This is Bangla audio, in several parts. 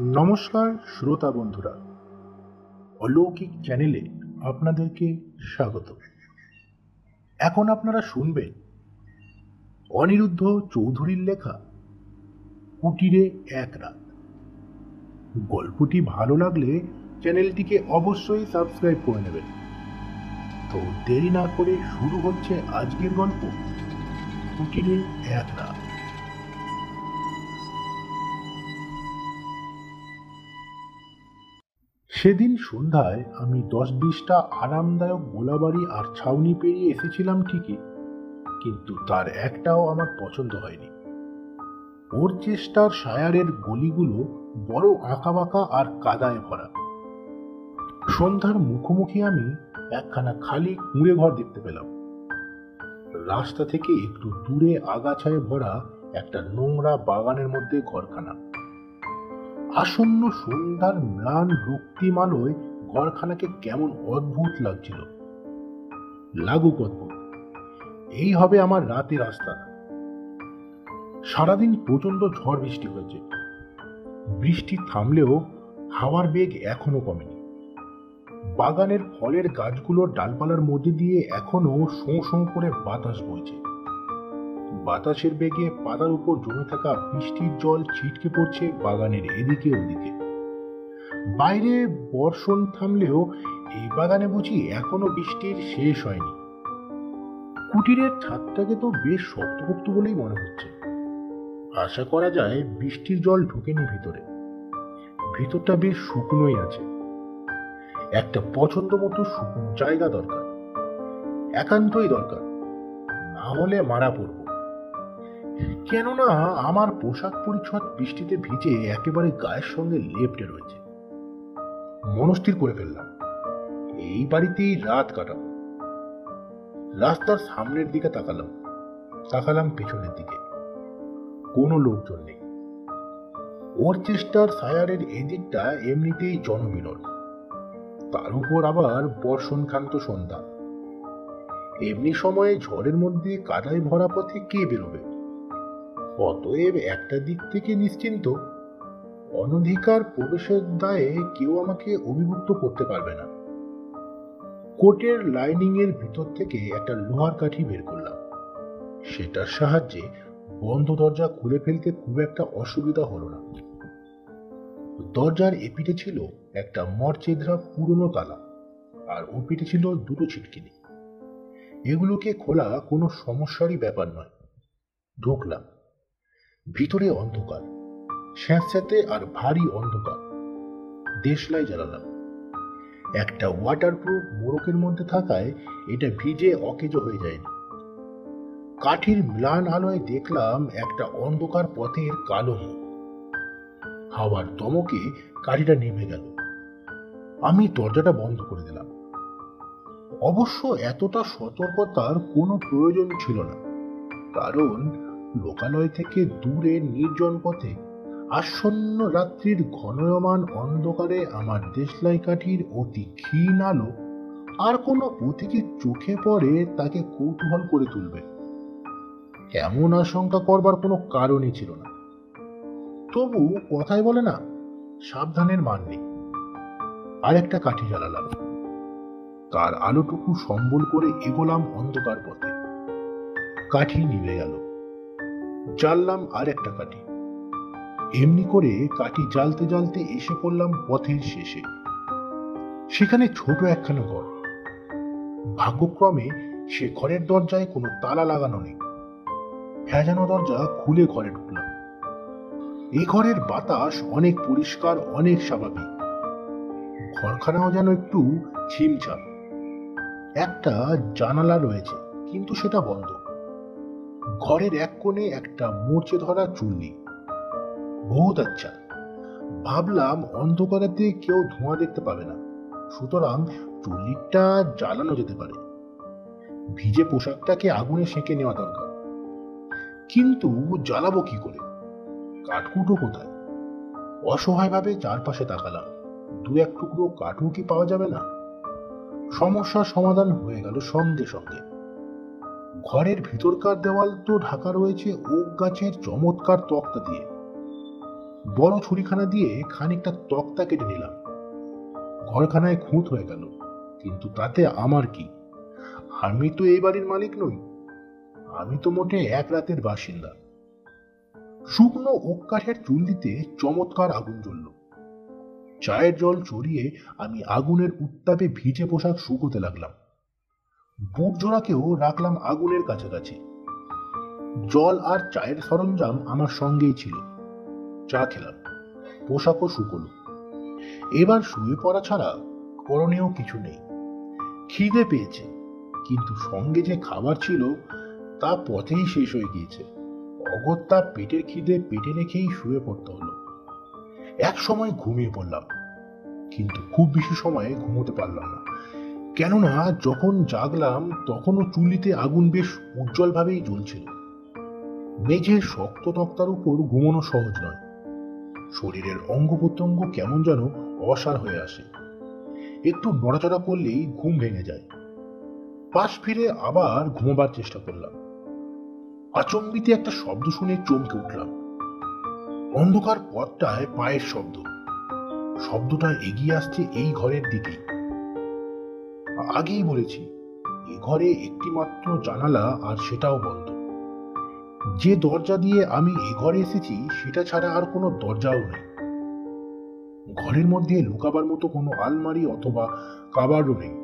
নমস্কার শ্রোতা বন্ধুরা। অলৌকিক চ্যানেলে আপনাদেরকে স্বাগত। এখন আপনারা শুনবেন অনিরুদ্ধ চৌধুরীর লেখা, কুটিরে এক রাত। গল্পটি ভালো লাগলে চ্যানেলটিকে অবশ্যই সাবস্ক্রাইব করে নেবেন। তো দেরি না করে শুরু হচ্ছে আজকের গল্প, কুটিরে এক রাত। সেদিন সন্ধ্যায় আমি দশ বিশটা আরামদায়ক গোলাবাড়ি আর ছাউনি পেরিয়ে এসেছিলাম ঠিকই, কিন্তু তার একটাও আমার পছন্দ হয়নি। ওর চেষ্টার সায়ারের গলিগুলো বড় আঁকাবাঁকা আর কাদায় ভরা। সন্ধ্যার মুখোমুখি আমি একখানা খালি কুঁড়ে ঘর দেখতে পেলাম। রাস্তা থেকে একটু দূরে আগাছায় ভরা একটা নোংরা বাগানের মধ্যে ঘরখানা। আসন্ন সন্ধ্যার ম্লান রক্তিমালয় ঘরখানাকে কেমন অদ্ভুত লাগছিল। লাগুক অদ্ভুত এই হবে আমার রাতের রাস্তা সারাদিন প্রচণ্ড ঝড় বৃষ্টি হয়েছে। বৃষ্টি থামলেও হাওয়ার বেগ এখনও কমেনি। বাগানের ফলের গাছগুলোর ডালপালার মধ্যে দিয়ে এখনও শোঁ শোঁ করে বাতাস বইছে। বাতাসের বেগে পাতার উপর জমে থাকা বৃষ্টির জল ছিটকে পড়ছে বাগানের এদিকে ওদিকে। বাইরে বর্ষণ থামলেও এই বাগানে বুঝি এখনও বৃষ্টির শেষ হয়নি। কুটিরের ছাদটাকে তো বেশ শক্তপোক্ত বলেই মনে হচ্ছে। আশা করা যায় বৃষ্টির জল ঢুকেনি ভিতরে। ভিতরটা বেশ শুকনোই আছে। একটা পছন্দ মতো শুকনো জায়গা দরকার। একান্তই দরকার। না হলে মারা পড়ব। কেননা আমার পোশাক পরিচ্ছদ বৃষ্টিতে ভিজে একেবারে গায়ের সঙ্গে লেপটে রয়েছে। মনস্থির করে ফেললাম। এই বাড়িতেই রাত কাটাবো। রাস্তার সামনের দিকে তাকালাম। তাকালাম পেছনের দিকে। কোনো লোকজন নেই। ওর চেষ্টার সায়ারের এদিকটা এমনিতেই জনবিরল। তার উপর আবার বর্ষণকান্ত সন্ধ্যা। এমনি সময়ে ঝড়ের মধ্যে কাদায় ভরা পথে কে বেরোবে? অতএব একটা দিক থেকে নিশ্চিন্ত, অনধিকার প্রবেশের দায়ে কেউ আমাকে অভিভুক্ত করতে পারবে না। কোটের লাইনিং এর ভিতর থেকে একটা লোহার কাঠি বের করলাম। সেটার সাহায্যে বন্ধ দরজা খুলে ফেলতে খুব একটা অসুবিধা হলো না। দরজার এপিঠে ছিল একটা মরচেদ্রা পুরনো তালা, আর ওপিঠে ছিল দুটো ছিটকিনি। এগুলোকে খোলা কোনো সমস্যারই ব্যাপার নয়। ঢুকলাম। ভিতরে অন্ধকার, স্যাঁতস্যাঁতে আর ভারী অন্ধকার, দেশলাই জ্বালালাম। একটা ওয়াটারপ্রুফ মোড়কের মধ্যে থাকায় এটা ভিজে অকেজো হয়ে যায়নি। কাঠির ম্লান আলোয় দেখলাম একটা অন্ধকার পথের কালো মুখ। হাওয়ার দমকে কাঠিটা নেমে গেল। আমি দরজাটা বন্ধ করে দিলাম। অবশ্য এতটা সতর্কতার কোনো প্রয়োজন ছিল না, কারণ লোকালয় থেকে দূরে নির্জন পথে আসন্ন রাত্রির ঘনয়মান অন্ধকারে আমার দেশলাই কাঠির অতি ক্ষীণ আলো আর কোনো পথিকে চোখে পড়ে তাকে কৌতূহল করে তুলবে। এমন আশঙ্কা করবার কোনো কারণই ছিল না। তবু কথাই বলে না, সাবধানের মান নেই। আর একটা কাঠি জ্বালালাম। তার আলোটুকু সম্বল করে এগোলাম অন্ধকার পথে। কাঠি নিভে গেল। জ্বাললাম আর একটা কাঠি। এমনি করে কাঠি জ্বালতে জ্বালতে এসে পড়লাম পথের শেষে। সেখানে ছোট একখানা ঘর। ভাগ্যক্রমে সে ঘরের দরজায় কোনো তালা লাগানো নেই। ভেজানো দরজা খুলে ঘরে ঢুকলাম। এই ঘরের বাতাস অনেক পরিষ্কার, অনেক স্বাভাবিক। ঘরখানাও যেন একটু ছিমছাম একটা জানালা রয়েছে, কিন্তু সেটা বন্ধ। ঘরের এক কোণে একটা মরচে ধরা চুল্লি। বহুত আচ্ছা। ভাবলাম অন্ধকারেতে কেউ ধোঁয়া দেখতে পাবে না। সুতরাং চুল্লিটা জ্বালানো যেতে পারে। ভিজে পোশাকটাকে আগুনে সেঁকে নেওয়া দরকার। কিন্তু জ্বালাবো কি করে? কাঠকুটো কোথায়? অসহায়ভাবে চারপাশে তাকালাম। দু এক টুকরো কাঠও কি পাওয়া যাবে না? সমস্যার সমাধান হয়ে গেল সঙ্গে সঙ্গে। ঘরের ভিতরকার দেওয়াল তো ঢাকা রয়েছে ওক গাছের চমৎকার তক্তা দিয়ে। বড় ছুরিখানা দিয়ে খানিকটা তক্তা কেটে নিলাম। ঘরখানায় খুঁত হয়ে গেল, কিন্তু তাতে আমার কি? আমি তো এই বাড়ির মালিক নই। আমি তো মোটে এক রাতের বাসিন্দা। শুকনো ওক কাঠের চুল্লিতে চমৎকার আগুন জ্বলল। চায়ের জল চড়িয়ে আমি আগুনের উত্তাপে ভিজে পোশাক শুকোতে লাগলাম। বুট জোড়াকেও রাখলাম আগুনের কাছাকাছি। জল আর চায়ের সরঞ্জাম আমার সঙ্গেই ছিল। চা খেলাম, পোশাকও শুকোলো এবার শুয়ে পড়া ছাড়া করণীয় কিছু নেই। খিদে পেয়েছে, কিন্তু সঙ্গে যে খাবার ছিল তা পথেই শেষ হয়ে গিয়েছে। অগত্যা পেটের খিদে পেটে রেখেই শুয়ে পড়তে হলো। এক সময় ঘুমিয়ে পড়লাম, কিন্তু খুব বেশি সময়ে ঘুমোতে পারলাম না। কেননা যখন জাগলাম, তখনও চুলিতে আগুন বেশ উজ্জ্বলভাবেই জ্বলছিল। মেঝের শক্ত তক্তার উপর ঘুমানো সহজ নয়। শরীরের অঙ্গ প্রত্যঙ্গ কেমন যেন অসার হয়ে আসে। একটু নড়াচড়া করলেই ঘুম ভেঙে যায়। পাশ ফিরে আবার ঘুমোবার চেষ্টা করলাম। আচম্বিতে একটা শব্দ শুনে চমকে উঠলাম। অন্ধকার পথটায় পায়ের শব্দ। শব্দটা এগিয়ে আসছে এই ঘরের দিকেই। আগেই বলেছি, এ ঘরে একটি মাত্র জানালা আর সেটাও বন্ধ। যে দরজা দিয়ে আমি এ ঘরে এসেছি, সেটা ছাড়া আর কোনো দরজাও নেই। ঘরের মধ্যে লুকাবার মতো কোনো আলমারি অথবা কাবারও নেই।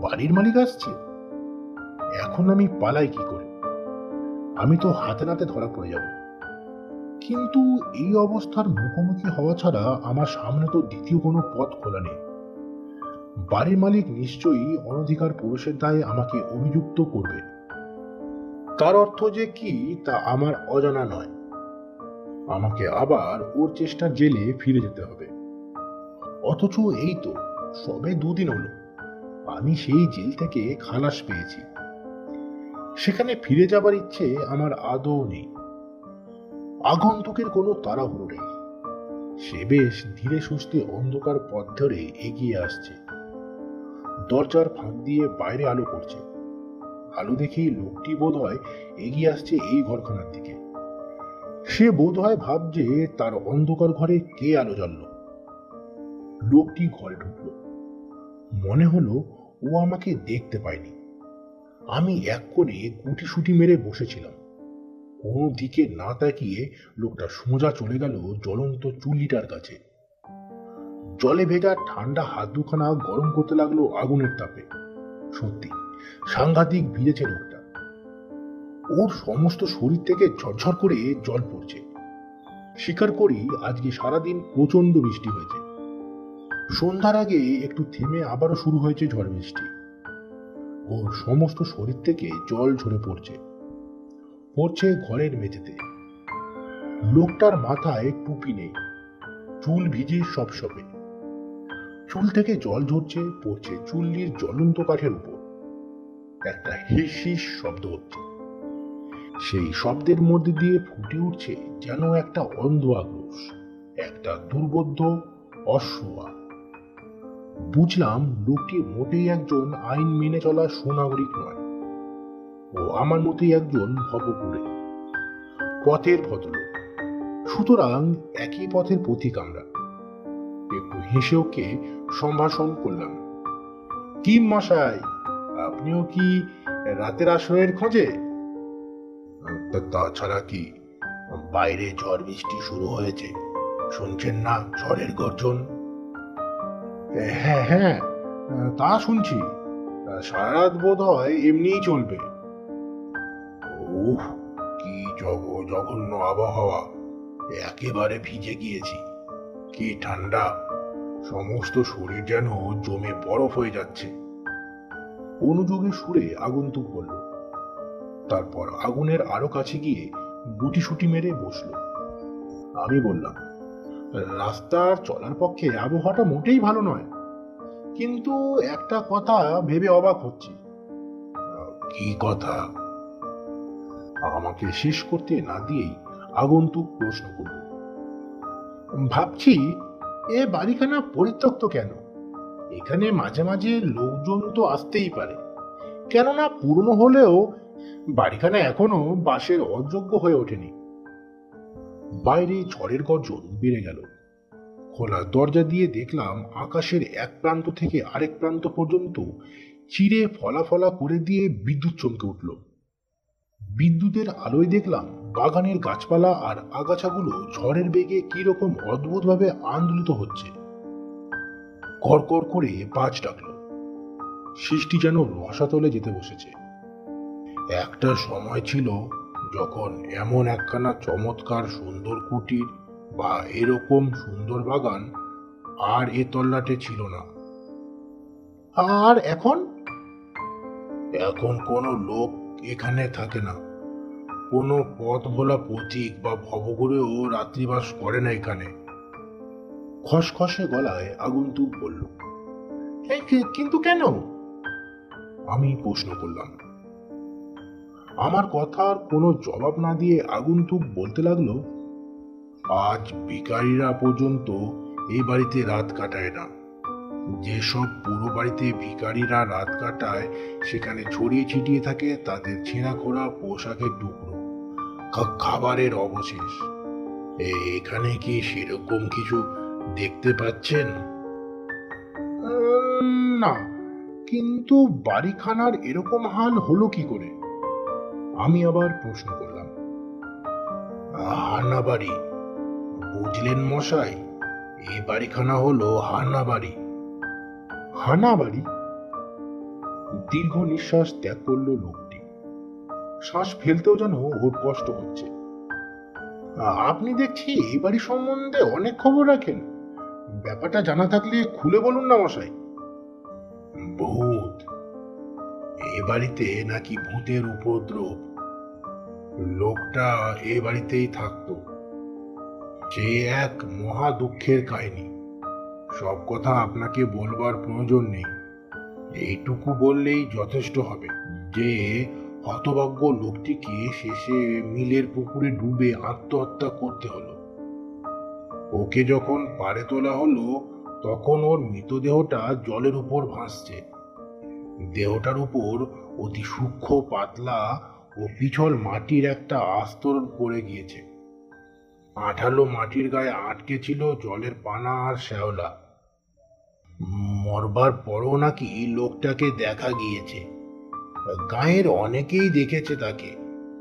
বাড়ির মালিক আসছে? এখন আমি পালাই কি করে? আমি তো হাতে নাতে ধরা পড়ে যাব। কিন্তু এই অবস্থার মুখোমুখি হওয়া ছাড়া আমার সামনে তো দ্বিতীয় কোনো পথ খোলা নেই। বাড়ির মালিক নিশ্চয়ই অনধিকার প্রবেশের দায়ে আমাকে অভিযুক্ত করবে। তার অর্থ যে কি, তা আমার অজানা নয়। আমাকে আবার ওর চেষ্টা জেলে ফিরে যেতে হবে। অথচ এই তো, সবে দুদিন হলো। আমি সেই জেল থেকে খালাস পেয়েছি। সেখানে ফিরে যাবার ইচ্ছে আমার আদৌ নেই। আগন্তুকের কোনো তাড়াহুড়ো নেই। সে বেশ ধীরে সুস্থে অন্ধকার পথ ধরে এগিয়ে আসছে। দরজার ফাঁক দিয়ে বাইরে আলো পড়ছে। আলো দেখেই লোকটি বোধ হয় এগিয়ে আসছে এই ঘরখানার দিকে। সে বোধ হয় ভাবছে তার অন্ধকার ঘরে কে আলো জ্বলল। লোকটি ঘরে ঢুকলো। মনে হলো ও আমাকে দেখতে পায়নি। আমি এক করে গুটি সুটি মেরে বসেছিলাম। কোনো দিকে না তাকিয়ে লোকটা সোজা চলে গেল জ্বলন্ত চুল্লিটার কাছে। জলে ভেজা ঠান্ডা হাত দুখানা গরম করতে লাগল আগুনের তাপে। সত্যি, সাংঘাতিক ভিজেছে লোকটা ওর সমস্ত শরীর থেকে ঝরঝর করে জল পড়ছে। স্বীকার করি, আজকে সারাদিন প্রচণ্ড বৃষ্টি হয়েছে। সন্ধ্যার আগে একটু থেমে আবারও শুরু হয়েছে ঝড় বৃষ্টি। ওর সমস্ত শরীর থেকে জল ঝরে পড়ছে। পড়ছে ঘরের মেঝেতে। লোকটার মাথায় টুপি নেই। চুল ভিজে সব সবে চুল থেকে জল ঝরছে, পড়ছে চুল্লির জ্বলন্ত কাঠের উপর। একটা হিস শব্দ হচ্ছে সেই শব্দের মধ্যে দিয়ে ফুটে উঠছে যেন একটা অন্ধ আক্রোশ, একটা দুর্বোধ্য অশ্বয়া বুঝলাম লোকটি মোটেই একজন আইন মেনে চলা সুনাগরিক নয়। ও আমার মতোই একজন ভবপুরে পথের ভদ্রলোক। সুতরাং একই পথের পথিক আমরা। একটু হেসে ওকে সম্ভাষণ করলাম। কি মশাই আপনিও কি রাতের আশ্রয়ের খোঁজে? তাছাড়া কি? বাইরে ঝড় বৃষ্টি শুরু হয়েছে। শুনছেন না ঝড়ের গর্জন? হ্যাঁ হ্যাঁ তা শুনছি। সারা রাত বোধ হয় এমনিই চলবে। উহ কি জগ জঘন্য আবহাওয়া। একেবারে ভিজে গিয়েছি। কি ঠান্ডা। সমস্ত শরীর যেন জমে বরফ হয়ে যাচ্ছে। অনুযোগী সুরে আগন্তুক বলল, তারপর আগুনের আরও কাছে গিয়ে গুটি সুটি মেরে বসল। আমি বললাম, রাস্তার চলার পক্ষে আবহাওয়াটা মোটেই ভালো নয়। কিন্তু একটা কথা ভেবে অবাক হচ্ছি। কি কথা? আমাকে শেষ করতে না দিয়েই আগন্তুক প্রশ্ন করল, ভাবছি এ বাড়িখানা পরিত্যক্ত কেন? এখানে মাঝে মাঝে লোকজন তো আসতেই পারে। কেননা পুরনো হলেও বাড়িখানা এখনও বাসের অযোগ্য হয়ে ওঠেনি। বাইরে ঝড়ের গর্জন বেড়ে গেল। খোলা দরজা দিয়ে দেখলাম আকাশের এক প্রান্ত থেকে আরেক প্রান্ত পর্যন্ত চিরে ফলাফলা করে দিয়ে বিদ্যুৎ চমকে উঠল। বিদ্যুতের আলোয় দেখলাম বাগানের গাছপালা আর আগাছাগুলো ঝড়ের বেগে কীরকম অদ্ভুতভাবে আন্দোলিত হচ্ছে। কড়কড় করে বাজ ডাকলো। সৃষ্টি যেন রসাতলে যেতে বসেছে। একটা সময় ছিল যখন এমন একখানা চমৎকার সুন্দর কুটির বা এরকম সুন্দর বাগান আর এ তল্লাটে ছিল না। আর এখন? এখন কোনো লোক এখানে থাকে না। কোনো পথ ভোলা পথিক বা ভবঘুরেও রাত্রিবাস করে না এখানে। খসখসে গলায় আগন্তুক বলল কিন্তু কেন? আমি প্রশ্ন করলাম। আমার কথার কোনো জবাব না দিয়ে আগন্তুক বলতে লাগল, আজ ভিখারিরা পর্যন্ত এই বাড়িতে রাত কাটায় না। যেসব পুরো বাড়িতে ভিখারিরা রাত কাটায়, সেখানে ছড়িয়ে ছিটিয়ে থাকে তাদের ছেঁড়া খোড়া পোশাকের টুকরো। খাবারের অবশেষ। এখানে কি সেরকম কিছু দেখতে পাচ্ছেন? না। কিন্তু বাড়িখানার এরকম হাল হলো কি করে? আমি আবার প্রশ্ন করলাম। হান্না বাড়ি বুঝলেন মশাই এই বাড়িখানা হলো হান্না বাড়ি হানা বাড়ি দীর্ঘ নিঃশ্বাস ত্যাগ করল লোকটি শ্বাস ফেলতেও যেন ওর কষ্ট হচ্ছে। আপনি দেখছি এই বাড়ি সম্বন্ধে অনেক খবর রাখেন। ব্যাপারটা জানা থাকলে খুলে বলুন না মশাই। ভূত এ বাড়িতে নাকি ভূতের উপদ্রব। লোকটা এ বাড়িতেই থাকতো। সে এক মহা দুঃখের কাহিনী। সব কথা আপনাকে বলবার প্রয়োজন নেই। এইটুকু বললেই যথেষ্ট হবে যে হতভাগ্য লোকটিকে শেষে মিলের পুকুরে ডুবে আত্মহত্যা করতে হলো। ওকে যখন পারে তোলা হলো, তখন ওর মৃতদেহটা জলের উপর ভাসছে। দেহটার উপর অতি সূক্ষ্ম পাতলা ও পিছল মাটির একটা আস্তরণ পড়ে গিয়েছে। আঠালো মাটির গায়ে আটকে ছিল জলের পানা আর শ্যাওলা। মরবার পরও নাকি লোকটাকে দেখা গিয়েছে। গায়ের অনেকেই দেখেছে তাকে।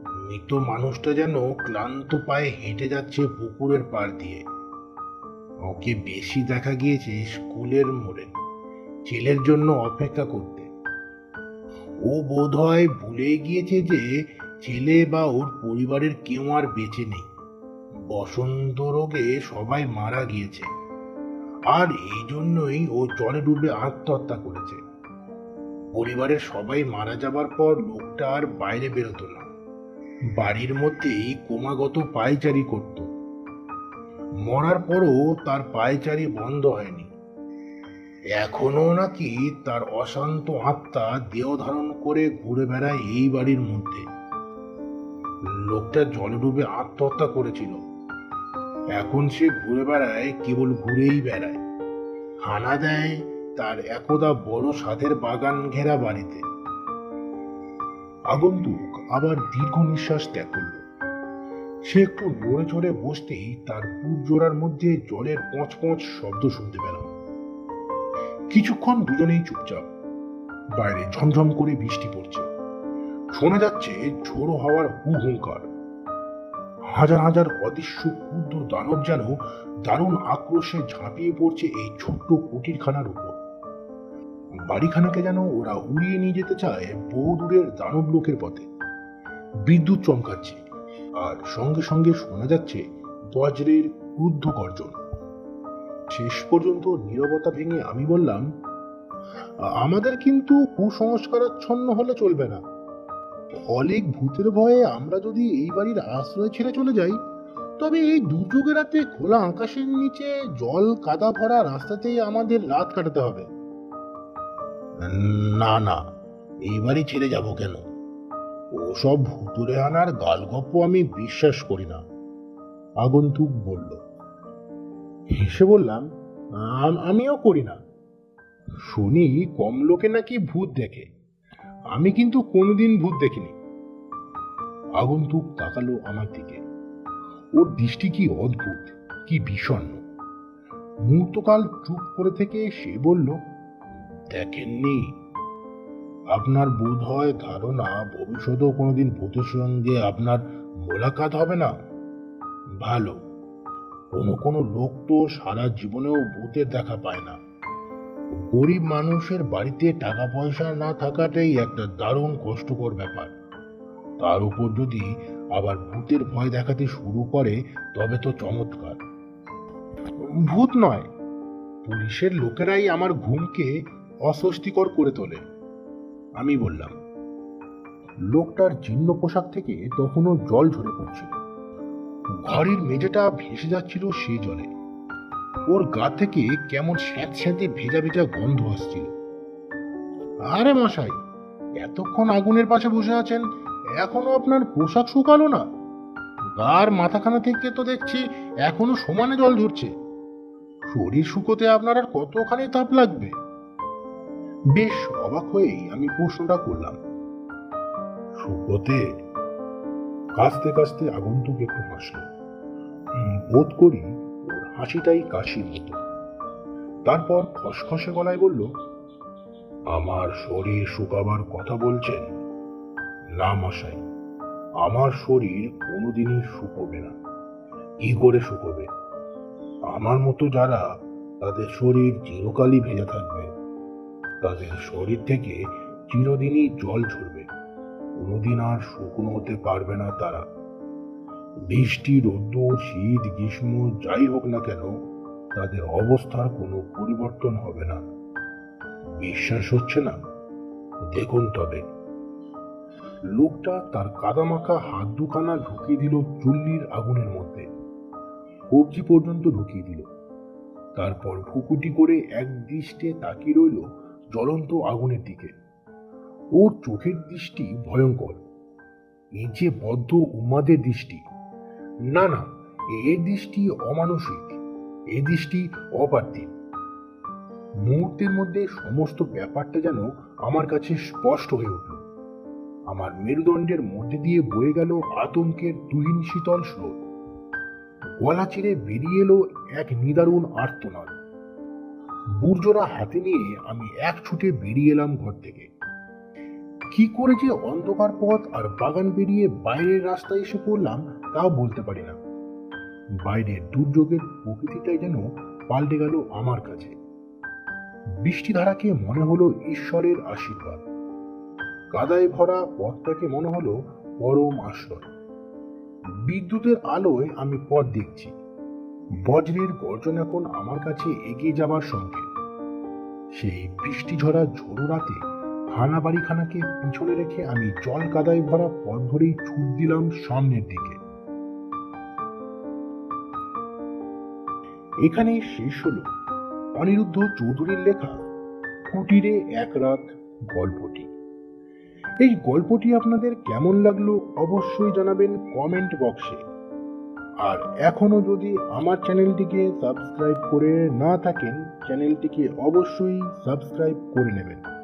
মৃত মানুষটা যেন ক্লান্ত পায়ে হেঁটে যাচ্ছে পুকুরের পাড় দিয়ে। ওকে বেশি দেখা গিয়েছে স্কুলের মোড়ে, ছেলের জন্য অপেক্ষা করতে। ও বোধ হয় ভুলে গিয়েছে যে ছেলে বা ওর পরিবারের কেউ আর বেঁচে নেই। বসন্ত রোগে সবাই মারা গিয়েছে। আর এই জন্যই ও জলে ডুবে আত্মহত্যা করেছে। পরিবারের সবাই মারা যাবার পর লোকটা আর বাইরে বেরোতো না। বাড়ির মধ্যেই ক্রমাগত পায়চারি করত। মরার পরও তার পায়চারি বন্ধ হয়নি। এখনও নাকি তার অশান্ত আত্মা দেহ ধারণ করে ঘুরে বেড়ায় এই বাড়ির মধ্যে। লোকটা জলে ডুবে আত্মহত্যা করেছিল। এখন সে ঘুরে বেড়ায় কেবল ঘুরেই বেড়ায়। হানা দেয় তার একদা বড় সাধের বাগান ঘেরা বাড়িতে। আগন্তুক আবার দীর্ঘ নিঃশ্বাস ত্যাগ করল। সে একটু নড়ে চড়ে বসতেই তার বুক জোড়ার মধ্যে জলের পঁচ পঁচ শব্দ শুনতে পেলাম। কিছুক্ষণ দুজনেই চুপচাপ। বাইরে ঝমঝম করে বৃষ্টি পড়ছে। শোনা যাচ্ছে ঝোড়ো হওয়ার হু হুঙ্কার হাজার হাজার অদৃশ্য ক্ষুদ্র দানব যেন দারুণ আক্রোশে ঝাঁপিয়ে পড়ছে এই ছোট্ট কুটিরখানার উপর। বাড়িখানাকে যেন ওরা উড়িয়ে নিয়ে যেতে চায় বহু দূরের দানব লোকের পথে। বিদ্যুৎ চমকাচ্ছে আর সঙ্গে সঙ্গে শোনা যাচ্ছে বজ্রের ক্রুদ্ধ গর্জন। শেষ পর্যন্ত নীরবতা ভেঙে আমি বললাম, আমাদের কিন্তু কুসংস্কারাচ্ছন্ন হলে চলবে না। অলেক ভূতের ভয়ে আমরা যদি এই বাড়ির আশ্রয় ছেড়ে চলে যাই, তবে এই দুর্যোগের রাতে খোলা আকাশের নিচে জল কাদা ভরা রাস্তাতেই আমাদের রাত কাটাতে হবে। না না এই ছেড়ে যাব কেন? ওসব ভুতুরে আনার গালগপ্প আমি বিশ্বাস করি না। আগন্তুক বলল, হেসে বললাম আমিও করি না। শুনি কম লোকে নাকি ভূত দেখে। আমি কিন্তু কোনোদিন ভূত দেখিনি। আগন্তুক তাকালো আমার দিকে। ওর দৃষ্টি কি অদ্ভুত, কি বিষণ্ণ। মুহূর্তকাল চুপ করে থেকে সে বলল দেখেননি। আপনার বোধ হয় ধারণা ভবিষ্যতেও কোনোদিন ভূতের সঙ্গে আপনার মোলাকাত হবে না? ভালো। কোনো কোনো লোক তো সারা জীবনেও ভূতের দেখা পায় না। গরিব মানুষের বাড়িতে টাকা পয়সা না থাকাটাই একটা দারুণ কষ্টকর ব্যাপার। তার উপর যদি আবার ভূতের ভয় দেখাতে শুরু করে, তবে তো চমৎকার। ভূত নয়, পুলিশের লোকেরাই আমার ঘুমকে অস্বস্তিকর করে তোলে। আমি বললাম, লোকটার জীর্ণ পোশাক থেকে তখনও জল ঝরে পড়ছিল। ঘরের মেঝেটা ভেসে যাচ্ছিল সে জলে। ওর গা থেকে কেমন স্যাঁত স্যাঁতে ভেজা ভেজা গন্ধ আসছিল। আরে মশাই, এতক্ষণ আগুনের পাশে বসে আছেন, এখনও আপনার পোশাক শুকালো না? গার মাথাখানা থেকে তো দেখছি এখনও সমানে জল ঝরছে। শরীর শুকোতে আপনার আর কতখানি তাপ লাগবে? বেশ অবাক হয়েই আমি প্রশ্নটা করলাম। শুকোতে কাস্তে কাস্তে আগন্তুক একটু হাসল। বোধ করি ওর হাসিটাই কাশির মতো। তারপর খসখসে গলায় বলল, আমার শরীর শুকাবার কথা বলছেন? না মশাই, আমার শরীর কোনোদিনই শুকোবে না। কি করে শুকোবে? আমার মতো যারা তাদের শরীর চিরকালই ভেজা থাকবে। তাদের শরীর থেকে চিরদিনই জল ঝরবে। কোনোদিন আর শুকনো হতে পারবে না তারা। বৃষ্টি, রোদ্দুর, শীত, গ্রীষ্ম, যাই হোক না কেন, তাদের অবস্থার কোনো পরিবর্তন হবে না। বিশ্বাস হচ্ছে না? দেখুন তবে। লোকটা তার কাদামাখা হাত দুখানা ঢুকিয়ে দিল চুল্লির আগুনের মধ্যে। কবজি পর্যন্ত ঢুকিয়ে দিল। তারপর ফুকুটি করে এক দৃষ্টে তাকিয়ে রইল জ্বলন্ত আগুনের দিকে। ওর চোখের দৃষ্টি ভয়ঙ্কর। এই যে বদ্ধ উন্মাদের দৃষ্টি। না না এর দৃষ্টি অমানসিক এ দৃষ্টি অপার্থিব। মুহূর্তের মধ্যে সমস্ত ব্যাপারটা যেন আমার কাছে স্পষ্ট হয়ে উঠল। আমার মেরুদণ্ডের মধ্যে দিয়ে বয়ে গেল আতঙ্কের তুহিন শীতল স্রোত। গলা চিরে বেরিয়ে এলো এক নিদারুণ আর্তনাদ। বুর্জোরা হাতে নিয়ে আমি এক ছুটে বেরিয়ে এলাম ঘর থেকে। কি করে যে অন্ধকার পথ আর বাগান বেরিয়ে বাইরের রাস্তায় এসে পড়লাম তাও বলতে পারি না। বাইরের দুর্যোগের প্রকৃতিটাই যেন পাল্টে গেল আমার কাছে। বৃষ্টিধারাকে মনে হলো ঈশ্বরের আশীর্বাদ। কাদায় ভরা পথটাকে মনে হলো পরম আশ্রয়। বিদ্যুতের আলোয় আমি পথ দেখছি। বজ্রের গর্জন এখন আমার কাছে এগিয়ে যাবার সংকেত সেই বৃষ্টি ঝরা ঝোড়ো রাতে হানা বাড়িখানাকে পিছনে রেখে আমি জল কাদায় ভরা পথ ধরেই ছুট দিলাম সামনের দিকে। এখানে শেষ হলো অনিরুদ্ধ চৌধুরীর লেখা কুটিরে এক রাত গল্পটি। এই গল্পটি আপনাদের কেমন লাগল অবশ্যই জানাবেন কমেন্ট বক্সে। আর এখনও যদি আমার চ্যানেলটিকে সাবস্ক্রাইব করে না থাকেন চ্যানেলটিকে অবশ্যই সাবস্ক্রাইব করে নেবেন।